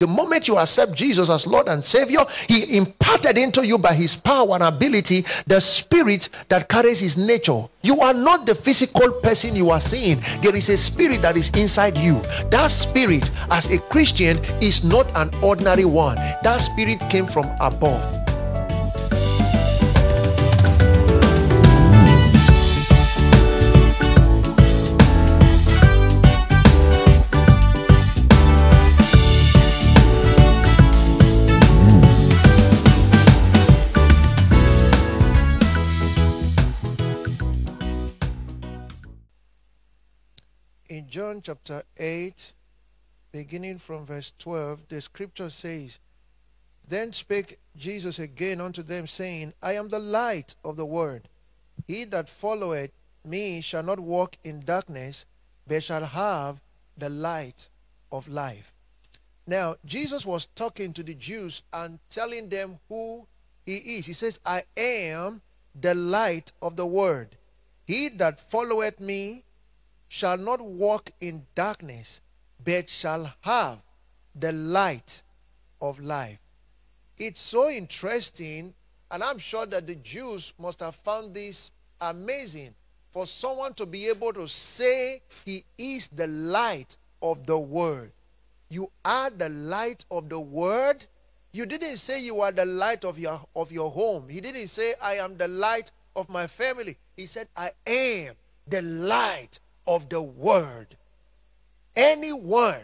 The moment you accept Jesus as Lord and Savior, He imparted into you by His power and ability the spirit that carries His nature. You are not the physical person you are seeing, there is a spirit that is inside you. That spirit, as a Christian, is not an ordinary one, that spirit came from above. Chapter 8, beginning from verse 12, the scripture says, Then spake Jesus again unto them, saying, I am the light of the world. He that followeth me shall not walk in darkness, but shall have the light of life. Now, Jesus was talking to the Jews and telling them who he is. He says, I am the light of the world. He that followeth me shall not walk in darkness, but shall have the light of life. It's so interesting, and I'm sure that the Jews must have found this amazing for someone to be able to say he is the light of the world. You are the light of the world. You didn't say you are the light of your of your home. He didn't say I am the light of my family. He said I am the light of the word. Anyone,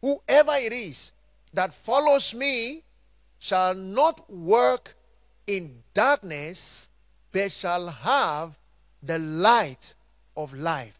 whoever it is, that follows me shall not work in darkness, but shall have the light of life.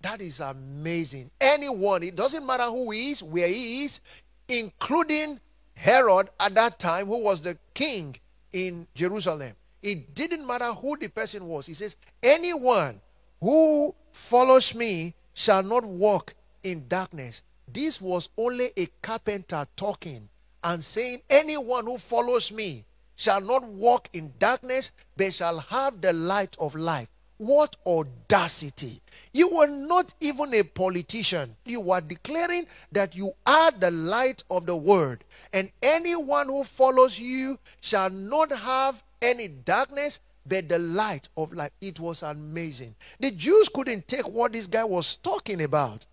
That is amazing. Anyone, it doesn't matter who he is, where he is, including Herod at that time, who was the king in Jerusalem. It didn't matter who the person was. He says, anyone who follows me shall not walk in darkness. This was only a carpenter talking and saying, Anyone who follows me shall not walk in darkness, but shall have the light of life. What audacity! You were not even a politician. You were declaring that you are the light of the world, and anyone who follows you shall not have any darkness, but the light of life. It was amazing. The Jews couldn't take what this guy was talking about,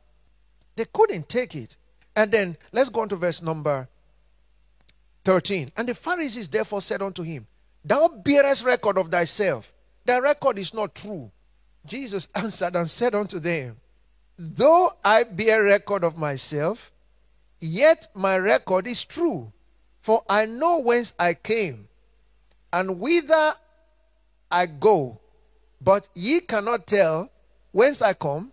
they couldn't take it. And then let's go on to verse number 13. And the Pharisees therefore said unto him, Thou bearest record of thyself. Thy record is not true. Jesus answered and said unto them, Though I bear record of myself, yet my record is true. For I know whence I came, and whither I go, but ye cannot tell whence I come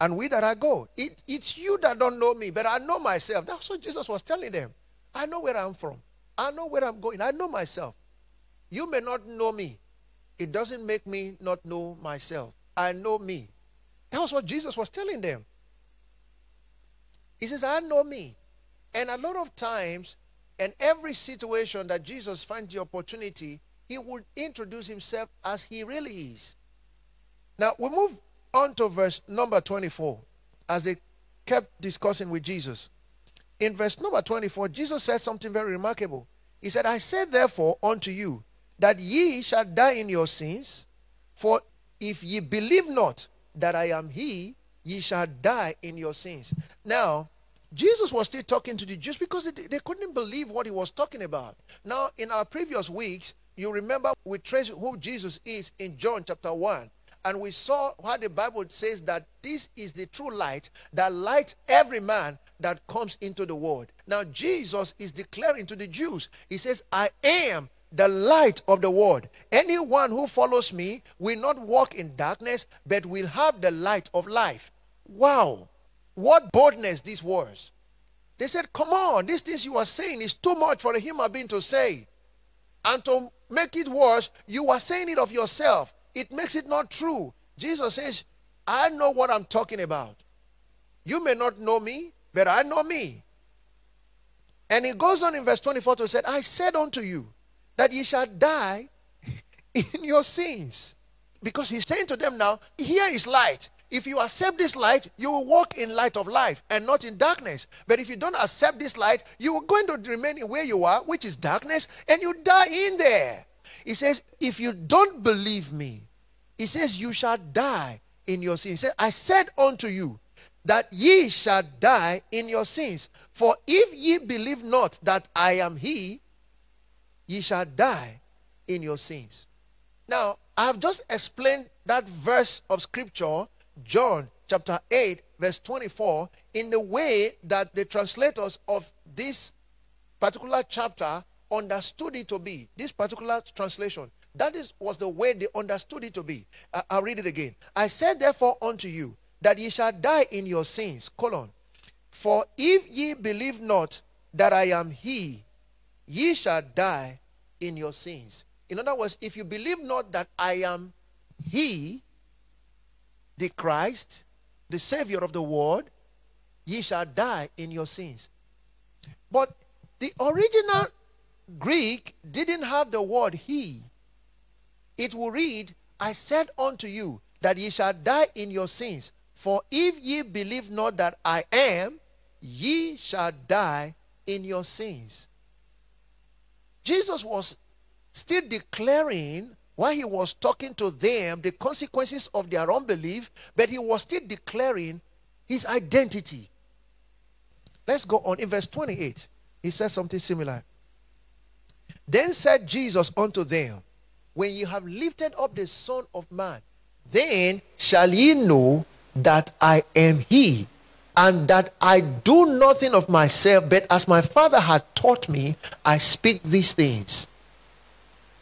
and whither I go. It, it's you that don't know me, but I know myself. That's what Jesus was telling them. I know where I'm from. I know where I'm going. I know myself. You may not know me. It doesn't make me not know myself. I know me. That was what Jesus was telling them. He says, I know me. And a lot of times, in every situation that Jesus finds the opportunity, he would introduce himself as he really is. Now we move on to verse number 24 as they kept discussing with Jesus. In verse number 24, Jesus said something very remarkable. He said, I say therefore unto you that ye shall die in your sins, for if ye believe not that I am he, ye shall die in your sins. Now, Jesus was still talking to the Jews because they, they couldn't believe what he was talking about. Now, in our previous weeks, you remember we traced who Jesus is in John chapter 1. And we saw how the Bible says that this is the true light that lights every man that comes into the world. Now, Jesus is declaring to the Jews, He says, I am the light of the world. Anyone who follows me will not walk in darkness, but will have the light of life. Wow. What boldness these words. They said, Come on, these things you are saying is too much for a human being to say. And to make it worse, you are saying it of yourself. It makes it not true. Jesus says, I know what I'm talking about. You may not know me, but I know me. And he goes on in verse 24 to say, I said unto you that ye shall die in your sins. Because he's saying to them now, here is light. If you accept this light, you will walk in light of life and not in darkness. But if you don't accept this light, you are going to remain where you are, which is darkness, and you die in there. He says, If you don't believe me, he says, You shall die in your sins. He said, I said unto you that ye shall die in your sins. For if ye believe not that I am he, ye shall die in your sins. Now, I have just explained that verse of scripture, John chapter 8, verse 24, in the way that the translators of this particular chapter understood it to be. This particular translation. That is, was the way they understood it to be. I, I'll read it again. I said, therefore, unto you, that ye shall die in your sins. Colon. For if ye believe not that I am he, ye shall die in your sins. In other words, if you believe not that I am he, the Christ, the Savior of the world, ye shall die in your sins. But the original Greek didn't have the word he. It will read, I said unto you that ye shall die in your sins. For if ye believe not that I am, ye shall die in your sins. Jesus was still declaring while he was talking to them the consequences of their unbelief, but he was still declaring his identity. Let's go on in verse 28. He says something similar. Then said Jesus unto them, When you have lifted up the Son of Man, then shall ye know that I am He, and that I do nothing of myself, but as my Father had taught me, I speak these things.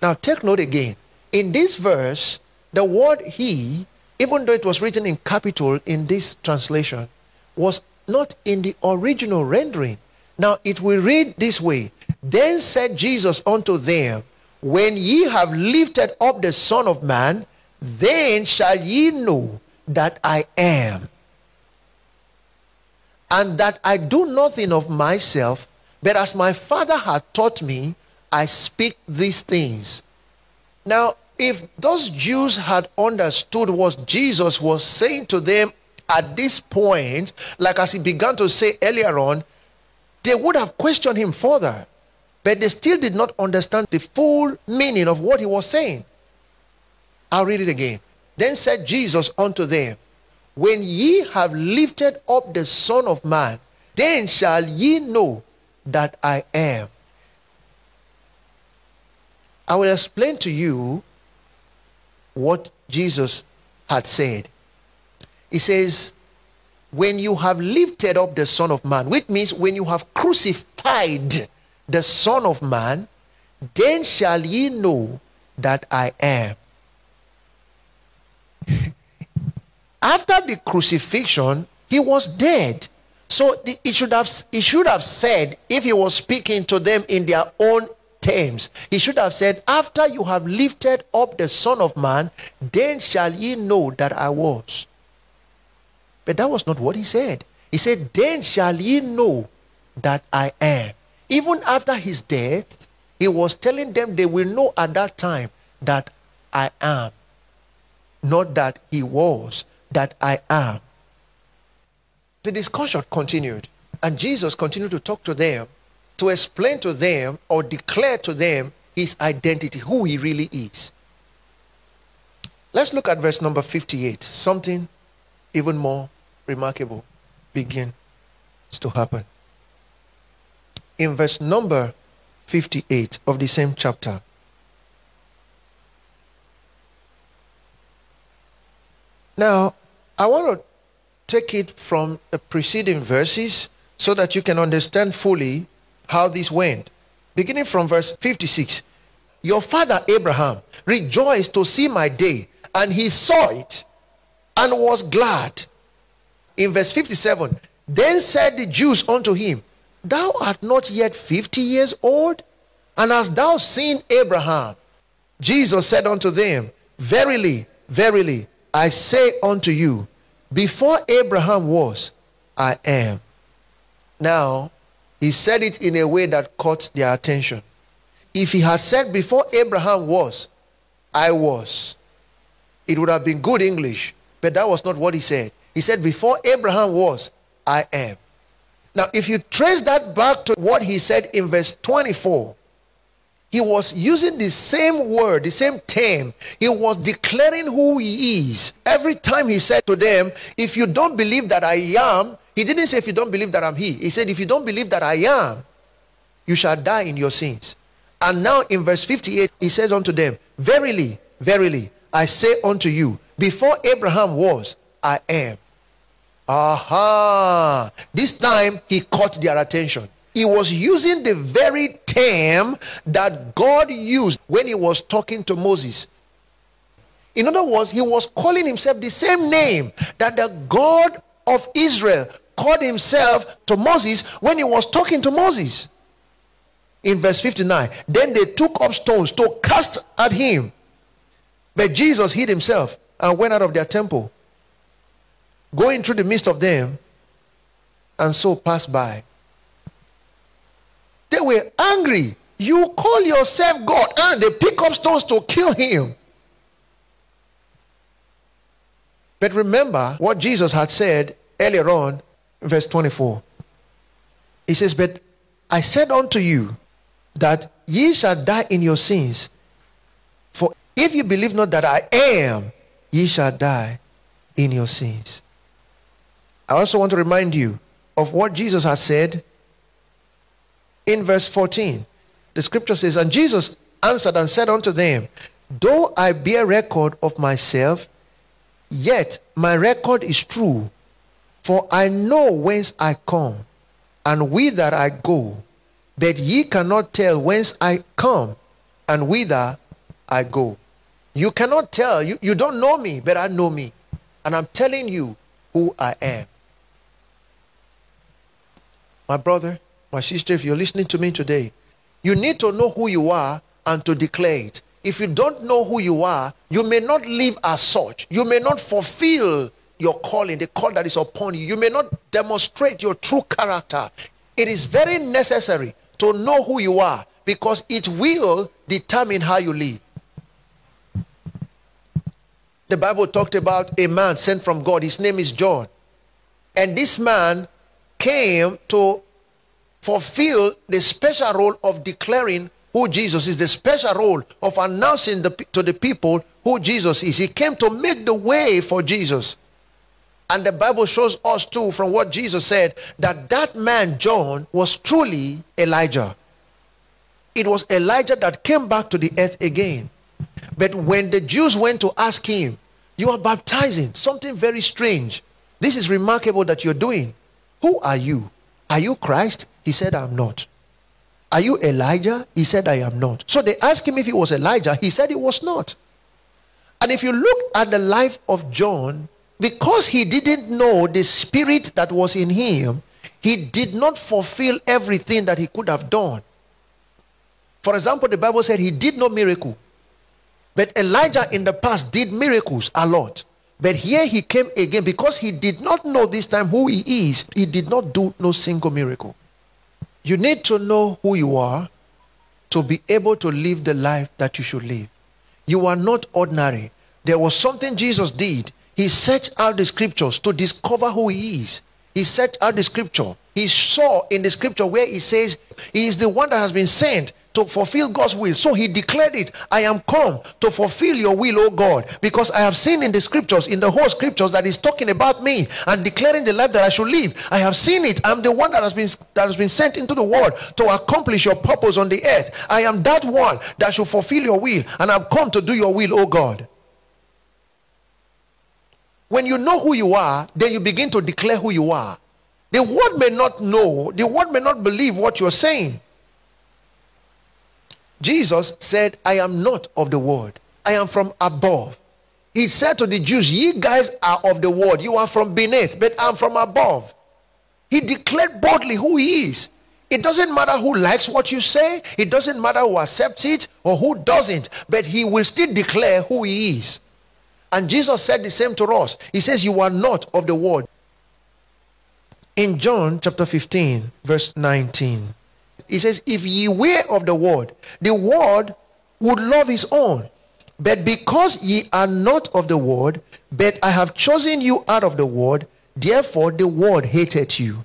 Now, take note again. In this verse, the word He, even though it was written in capital in this translation, was not in the original rendering. Now, it will read this way Then said Jesus unto them, When ye have lifted up the Son of Man, then shall ye know that I am. And that I do nothing of myself, but as my Father hath taught me, I speak these things. Now, if those Jews had understood what Jesus was saying to them at this point, like as he began to say earlier on, they would have questioned him further. But they still did not understand the full meaning of what he was saying. I'll read it again. Then said Jesus unto them, When ye have lifted up the Son of Man, then shall ye know that I am. I will explain to you what Jesus had said. He says, When you have lifted up the Son of Man, which means when you have crucified the Son of Man, then shall ye know that I am. After the crucifixion, he was dead. So he should have he should have said if he was speaking to them in their own terms, he should have said, After you have lifted up the Son of Man, then shall ye know that I was. But that was not what he said. He said, Then shall ye know that I am. Even after his death, he was telling them they will know at that time that I am. Not that he was that I am. The discussion continued, and Jesus continued to talk to them, to explain to them or declare to them his identity, who he really is. Let's look at verse number 58. Something even more remarkable begins to happen. In verse number 58 of the same chapter, Now, I want to take it from the preceding verses so that you can understand fully how this went. Beginning from verse 56 Your father Abraham rejoiced to see my day, and he saw it and was glad. In verse 57, then said the Jews unto him, Thou art not yet 50 years old, and hast thou seen Abraham? Jesus said unto them, Verily, verily, I say unto you, before Abraham was, I am. Now, he said it in a way that caught their attention. If he had said, before Abraham was, I was, it would have been good English. But that was not what he said. He said, Before Abraham was, I am. Now, if you trace that back to what he said in verse 24, he was using the same word, the same term. He was declaring who he is. Every time he said to them, If you don't believe that I am, he didn't say, If you don't believe that I'm he. He said, If you don't believe that I am, you shall die in your sins. And now in verse 58, he says unto them, Verily, verily, I say unto you, before Abraham was, I am. Aha! This time he caught their attention. He was using the very term that God used when he was talking to Moses. In other words, he was calling himself the same name that the God of Israel called himself to Moses when he was talking to Moses. In verse 59, then they took up stones to cast at him. But Jesus hid himself and went out of their temple, going through the midst of them, and so passed by. They were angry. You call yourself God, and they pick up stones to kill him. But remember what Jesus had said earlier on, verse 24. He says, But I said unto you that ye shall die in your sins. For if you believe not that I am, ye shall die in your sins. I also want to remind you of what Jesus had said in verse 14. The scripture says, And Jesus answered and said unto them, Though I bear record of myself, yet my record is true, for I know whence I come and whither I go, but ye cannot tell whence I come and whither I go. You cannot tell, you, you don't know me, but I know me. And I'm telling you who I am. My brother, my sister, if you're listening to me today, you need to know who you are and to declare it. If you don't know who you are, you may not live as such. You may not fulfill your calling, the call that is upon you. You may not demonstrate your true character. It is very necessary to know who you are because it will determine how you live. The Bible talked about a man sent from God. His name is John. And this man came to fulfill the special role of declaring who Jesus is, the special role of announcing the, to the people who Jesus is. He came to make the way for Jesus. And the Bible shows us too, from what Jesus said, that that man, John, was truly Elijah. It was Elijah that came back to the earth again. But when the Jews went to ask him, You are baptizing, something very strange. This is remarkable that you're doing. Who are you? Are you Christ? He said, I'm not. Are you Elijah? He said, I am not. So they asked him if he was Elijah. He said he was not. And if you look at the life of John, because he didn't know the spirit that was in him, he did not fulfill everything that he could have done. For example, the Bible said he did no miracle. But Elijah in the past did miracles a lot. But here he came again because he did not know this time who he is. He did not do no single miracle. You need to know who you are to be able to live the life that you should live. You are not ordinary. There was something Jesus did. He searched out the scriptures to discover who he is. He searched out the scripture. He saw in the scripture where he says he is the one that has been sent to fulfill God's will. So he declared it I am come to fulfill your will, O God, because I have seen in the scriptures, in the whole scriptures, that is talking about me and declaring the life that I should live. I have seen it. I'm the one that has been that has been sent into the world to accomplish your purpose on the earth. I am that one that should fulfill your will, and I've come to do your will, O God. When you know who you are, then you begin to declare who you are. The world may not know, the world may not believe what you're saying. Jesus said, I am not of the world, I am from above. He said to the Jews, Ye guys are of the world, you are from beneath, but I'm from above. He declared boldly who he is. It doesn't matter who likes what you say, it doesn't matter who accepts it or who doesn't, but he will still declare who he is. And Jesus said the same to us. He says, You are not of the world. In John chapter 15, verse 19. He says, If ye were of the world, the world would love his own. But because ye are not of the world, but I have chosen you out of the world, therefore the world hated you.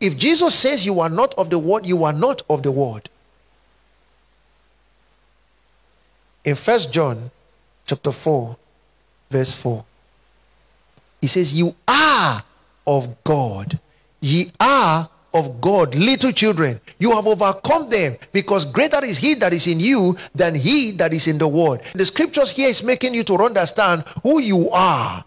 If Jesus says you are not of the world, you are not of the world. In First John chapter 4, verse 4, he says, You are of God. Ye are of God, little children. You have overcome them because greater is He that is in you than He that is in the world. The scriptures here is making you to understand who you are.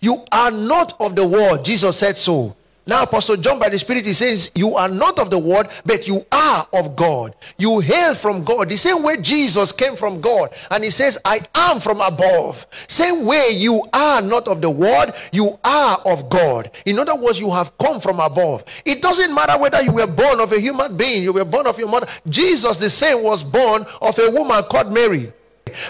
You are not of the world. Jesus said so. Now, Apostle John, by the Spirit, he says, You are not of the world, but you are of God. You hail from God. The same way Jesus came from God. And he says, I am from above. Same way you are not of the world, you are of God. In other words, you have come from above. It doesn't matter whether you were born of a human being, you were born of your mother. Jesus, the same, was born of a woman called Mary.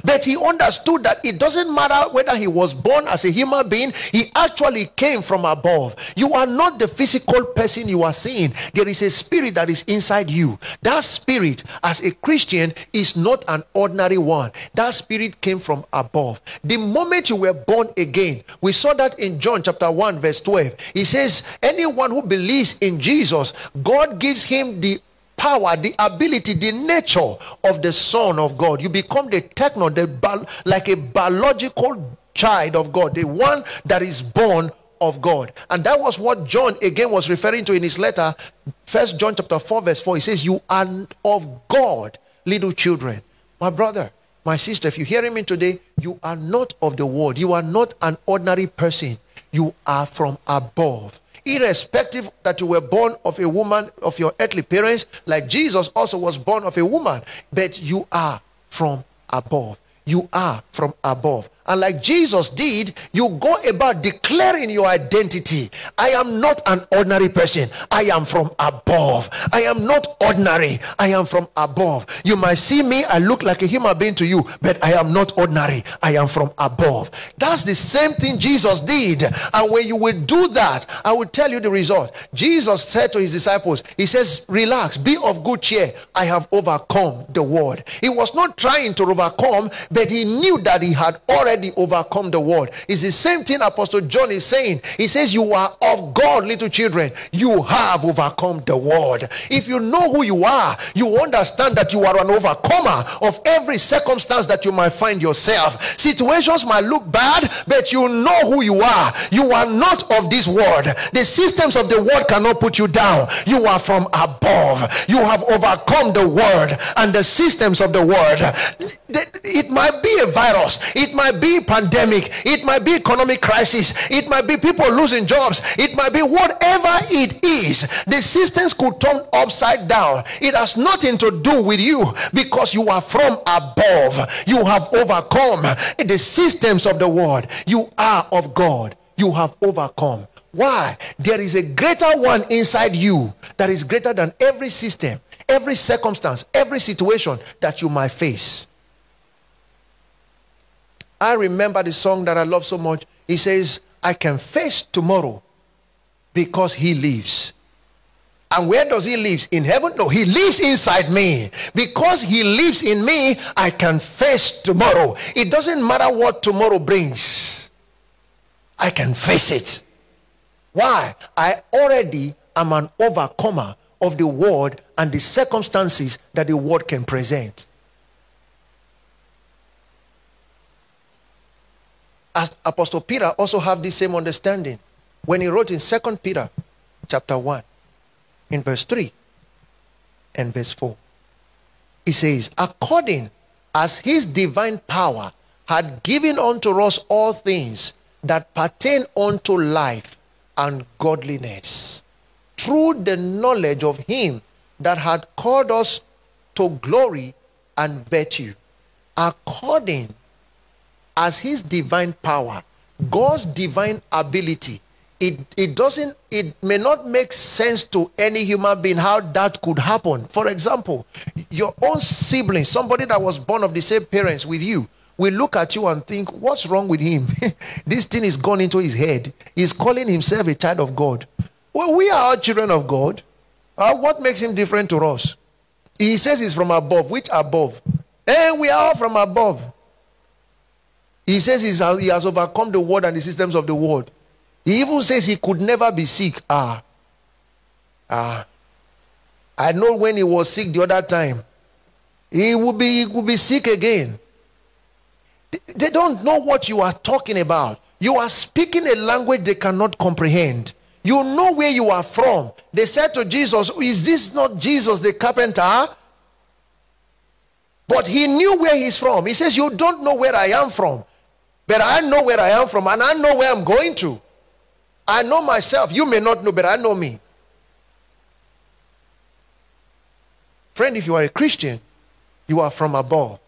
But he understood that it doesn't matter whether he was born as a human being, he actually came from above. You are not the physical person you are seeing, there is a spirit that is inside you. That spirit, as a Christian, is not an ordinary one. That spirit came from above. The moment you were born again, we saw that in John chapter 1, verse 12. He says, Anyone who believes in Jesus, God gives him the power, the ability, the nature of the Son of God. You become the technon, the bi- like a biological child of God, the one that is born of God. And that was what John again was referring to in his letter, First John chapter 4, verse 4. He says, You are of God, little children. My brother, my sister, if you're hearing me today, you are not of the world. You are not an ordinary person. You are from above irrespective that you were born of a woman of your earthly parents, like Jesus also was born of a woman, but you are from above. You are from above. And like Jesus did, you go about declaring your identity. I am not an ordinary person. I am from above. I am not ordinary. I am from above. You might see me, I look like a human being to you, but I am not ordinary. I am from above. That's the same thing Jesus did. And when you will do that, I will tell you the result. Jesus said to his disciples, He says, Relax, be of good cheer. I have overcome the world. He was not trying to overcome, but he knew that he had already already overcome the world. It's the same thing Apostle John is saying. He says, You are of God, little children. You have overcome the world. If you know who you are, you understand that you are an overcomer of every circumstance that you might find yourself. Situations might look bad, but you know who you are. You are not of this world. The systems of the world cannot put you down. You are from above. You have overcome the world and the systems of the world. It might be a virus, it might be pandemic, it might be economic crisis, it might be people losing jobs, it might be whatever it is. The systems could turn upside down. It has nothing to do with you because you are from above. You have overcome the systems of the world. You are of God. You have overcome. Why? There is a greater one inside you that is greater than every system, every circumstance, every situation that you might face. I remember the song that I love so much. He says, I can face tomorrow because he lives. And where does he live? In heaven? No, he lives inside me. Because he lives in me, I can face tomorrow. It doesn't matter what tomorrow brings, I can face it. Why? I already am an overcomer of the world and the circumstances that the world can present. Apostle Peter also have the same understanding when he wrote in Second Peter chapter 1 in verse 3 and verse 4. He says, according as his divine power had given unto us all things that pertain unto life and godliness, through the knowledge of him that had called us to glory and virtue, according as his divine power, God's divine ability. It, it doesn't it may not make sense to any human being how that could happen. For example, your own sibling, somebody that was born of the same parents with you, will look at you and think, What's wrong with him? this thing is gone into his head. He's calling himself a child of God. Well, we are all children of God. Uh, what makes him different to us? He says he's from above. Which above? And we are all from above. He says he has overcome the world and the systems of the world. He even says he could never be sick. Ah. Ah. I know when he was sick the other time, he would be, he would be sick again. They don't know what you are talking about. You are speaking a language they cannot comprehend. You know where you are from. They said to Jesus, Is this not Jesus the carpenter? But he knew where he's from. He says, You don't know where I am from. But I know where I am from and I know where I'm going to. I know myself. You may not know, but I know me. Friend, if you are a Christian, you are from above.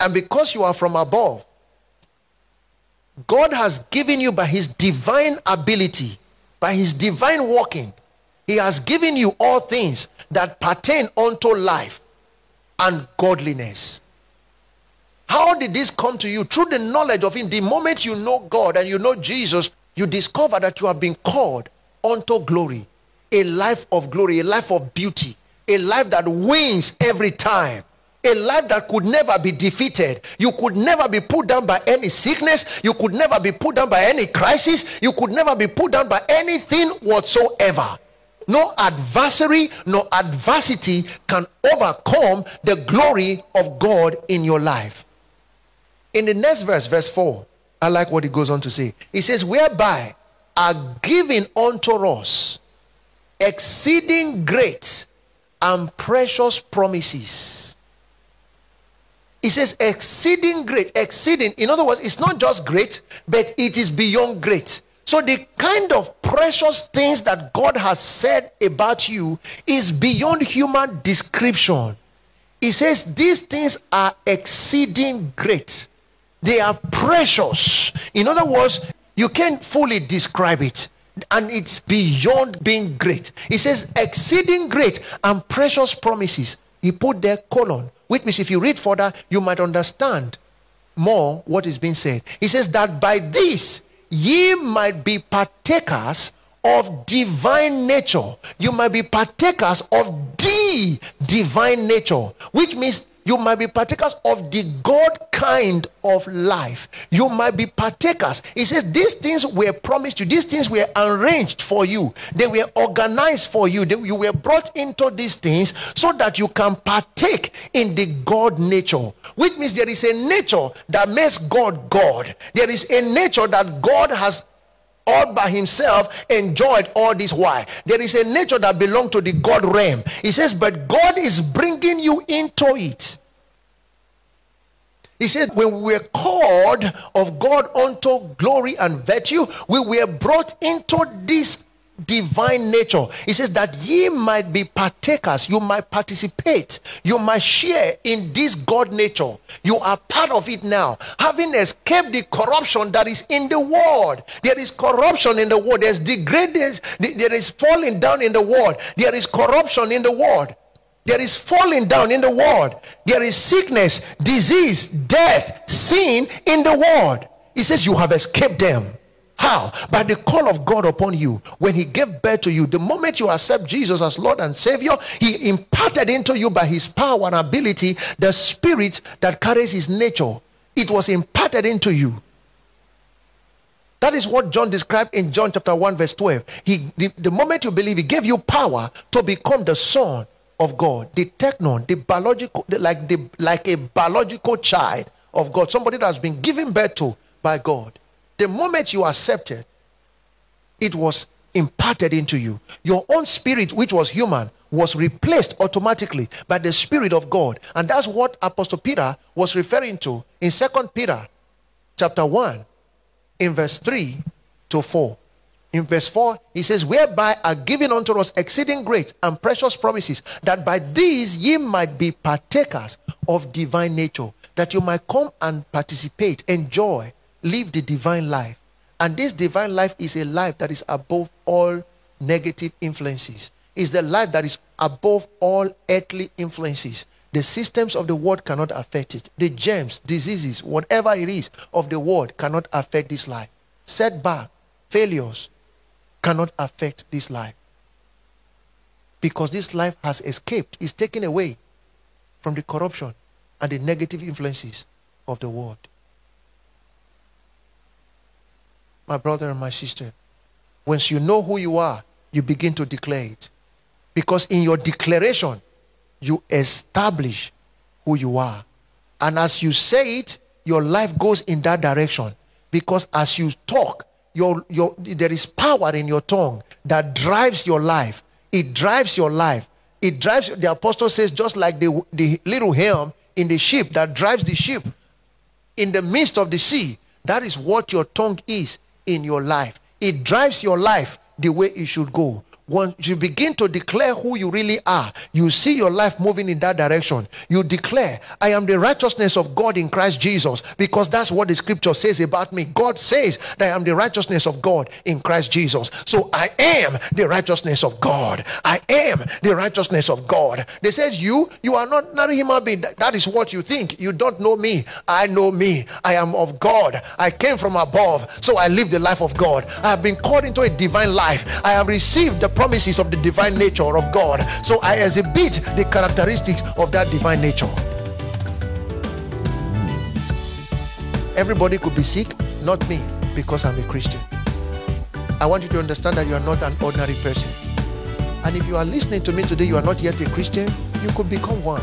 And because you are from above, God has given you by his divine ability, by his divine working, he has given you all things that pertain unto life and godliness. How did this come to you? Through the knowledge of him. The moment you know God and you know Jesus, you discover that you have been called unto glory. A life of glory, a life of beauty, a life that wins every time a life that could never be defeated. You could never be put down by any sickness. You could never be put down by any crisis. You could never be put down by anything whatsoever. No adversary, no adversity can overcome the glory of God in your life. In the next verse, verse 4, I like what he goes on to say. He says, Whereby are given unto us exceeding great and precious promises he says, exceeding great. Exceeding. In other words, it's not just great, but it is beyond great. So the kind of precious things that God has said about you is beyond human description. He says these things are exceeding great. They are precious. In other words, you can't fully describe it. And it's beyond being great. He says exceeding great and precious promises. He put there colon which means if you read further, you might understand more what is being said. He says that by this ye might be partakers of divine nature. You might be partakers of the divine nature, which means you might be partakers of the God kind of life. You might be partakers. He says these things were promised you, these things were arranged for you, they were organized for you. They, you were brought into these things so that you can partake in the God nature, which means there is a nature that makes God God. There is a nature that God has all by himself enjoyed all this Why? There is a nature that belongs to the God realm. He says, but God is bringing you into it. He said, when we were called of God unto glory and virtue, we were brought into this divine nature. He says that ye might be partakers, you might participate, you might share in this God nature. You are part of it now, having escaped the corruption that is in the world. There is corruption in the world, there's degradation, there is falling down in the world, there is corruption in the world. There is falling down in the world. There is sickness, disease, death, sin in the world. He says, You have escaped them. How? By the call of God upon you. When He gave birth to you, the moment you accept Jesus as Lord and Savior, He imparted into you by His power and ability the spirit that carries His nature. It was imparted into you. That is what John described in John chapter 1, verse 12. He, the, the moment you believe, He gave you power to become the Son of God, the technon, the biological, the, like the like a biological child of God, somebody that has been given birth to by God. The moment you accepted, it was imparted into you. Your own spirit, which was human, was replaced automatically by the Spirit of God. And that's what Apostle Peter was referring to in Second Peter chapter 1, in verse 3 to 4. In verse 4, he says, Whereby are given unto us exceeding great and precious promises, that by these ye might be partakers of divine nature, that you might come and participate, enjoy, live the divine life. And this divine life is a life that is above all negative influences. Is the life that is above all earthly influences. The systems of the world cannot affect it. The germs, diseases, whatever it is of the world cannot affect this life. Setback, failures cannot affect this life. Because this life has escaped, is taken away from the corruption and the negative influences of the world. My brother and my sister, once you know who you are, you begin to declare it. Because in your declaration, you establish who you are. And as you say it, your life goes in that direction. Because as you talk, your, your, there is power in your tongue that drives your life. It drives your life. It drives, the apostle says, just like the, the little helm in the ship that drives the ship in the midst of the sea. That is what your tongue is in your life. It drives your life the way it should go. Once you begin to declare who you really are, you see your life moving in that direction. You declare, I am the righteousness of God in Christ Jesus, because that's what the scripture says about me. God says that I am the righteousness of God in Christ Jesus. So I am the righteousness of God. I am the righteousness of God. They said, You, you are not, not a human being. That is what you think. You don't know me. I know me. I am of God. I came from above. So I live the life of God. I have been called into a divine life. I have received the promises of the divine nature of God. So I exhibit the characteristics of that divine nature. Everybody could be sick, not me, because I'm a Christian. I want you to understand that you are not an ordinary person. And if you are listening to me today, you are not yet a Christian, you could become one.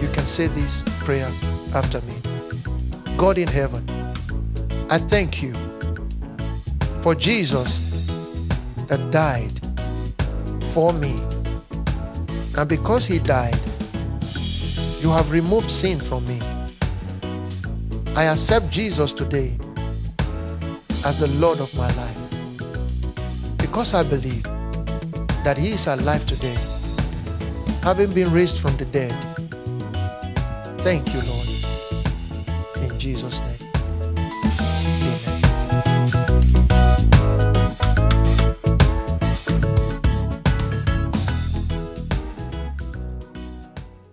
You can say this prayer after me God in heaven, I thank you for Jesus that died for me. And because he died, you have removed sin from me. I accept Jesus today as the Lord of my life. Because I believe that he is alive today, having been raised from the dead. Thank you, Lord. In Jesus' name.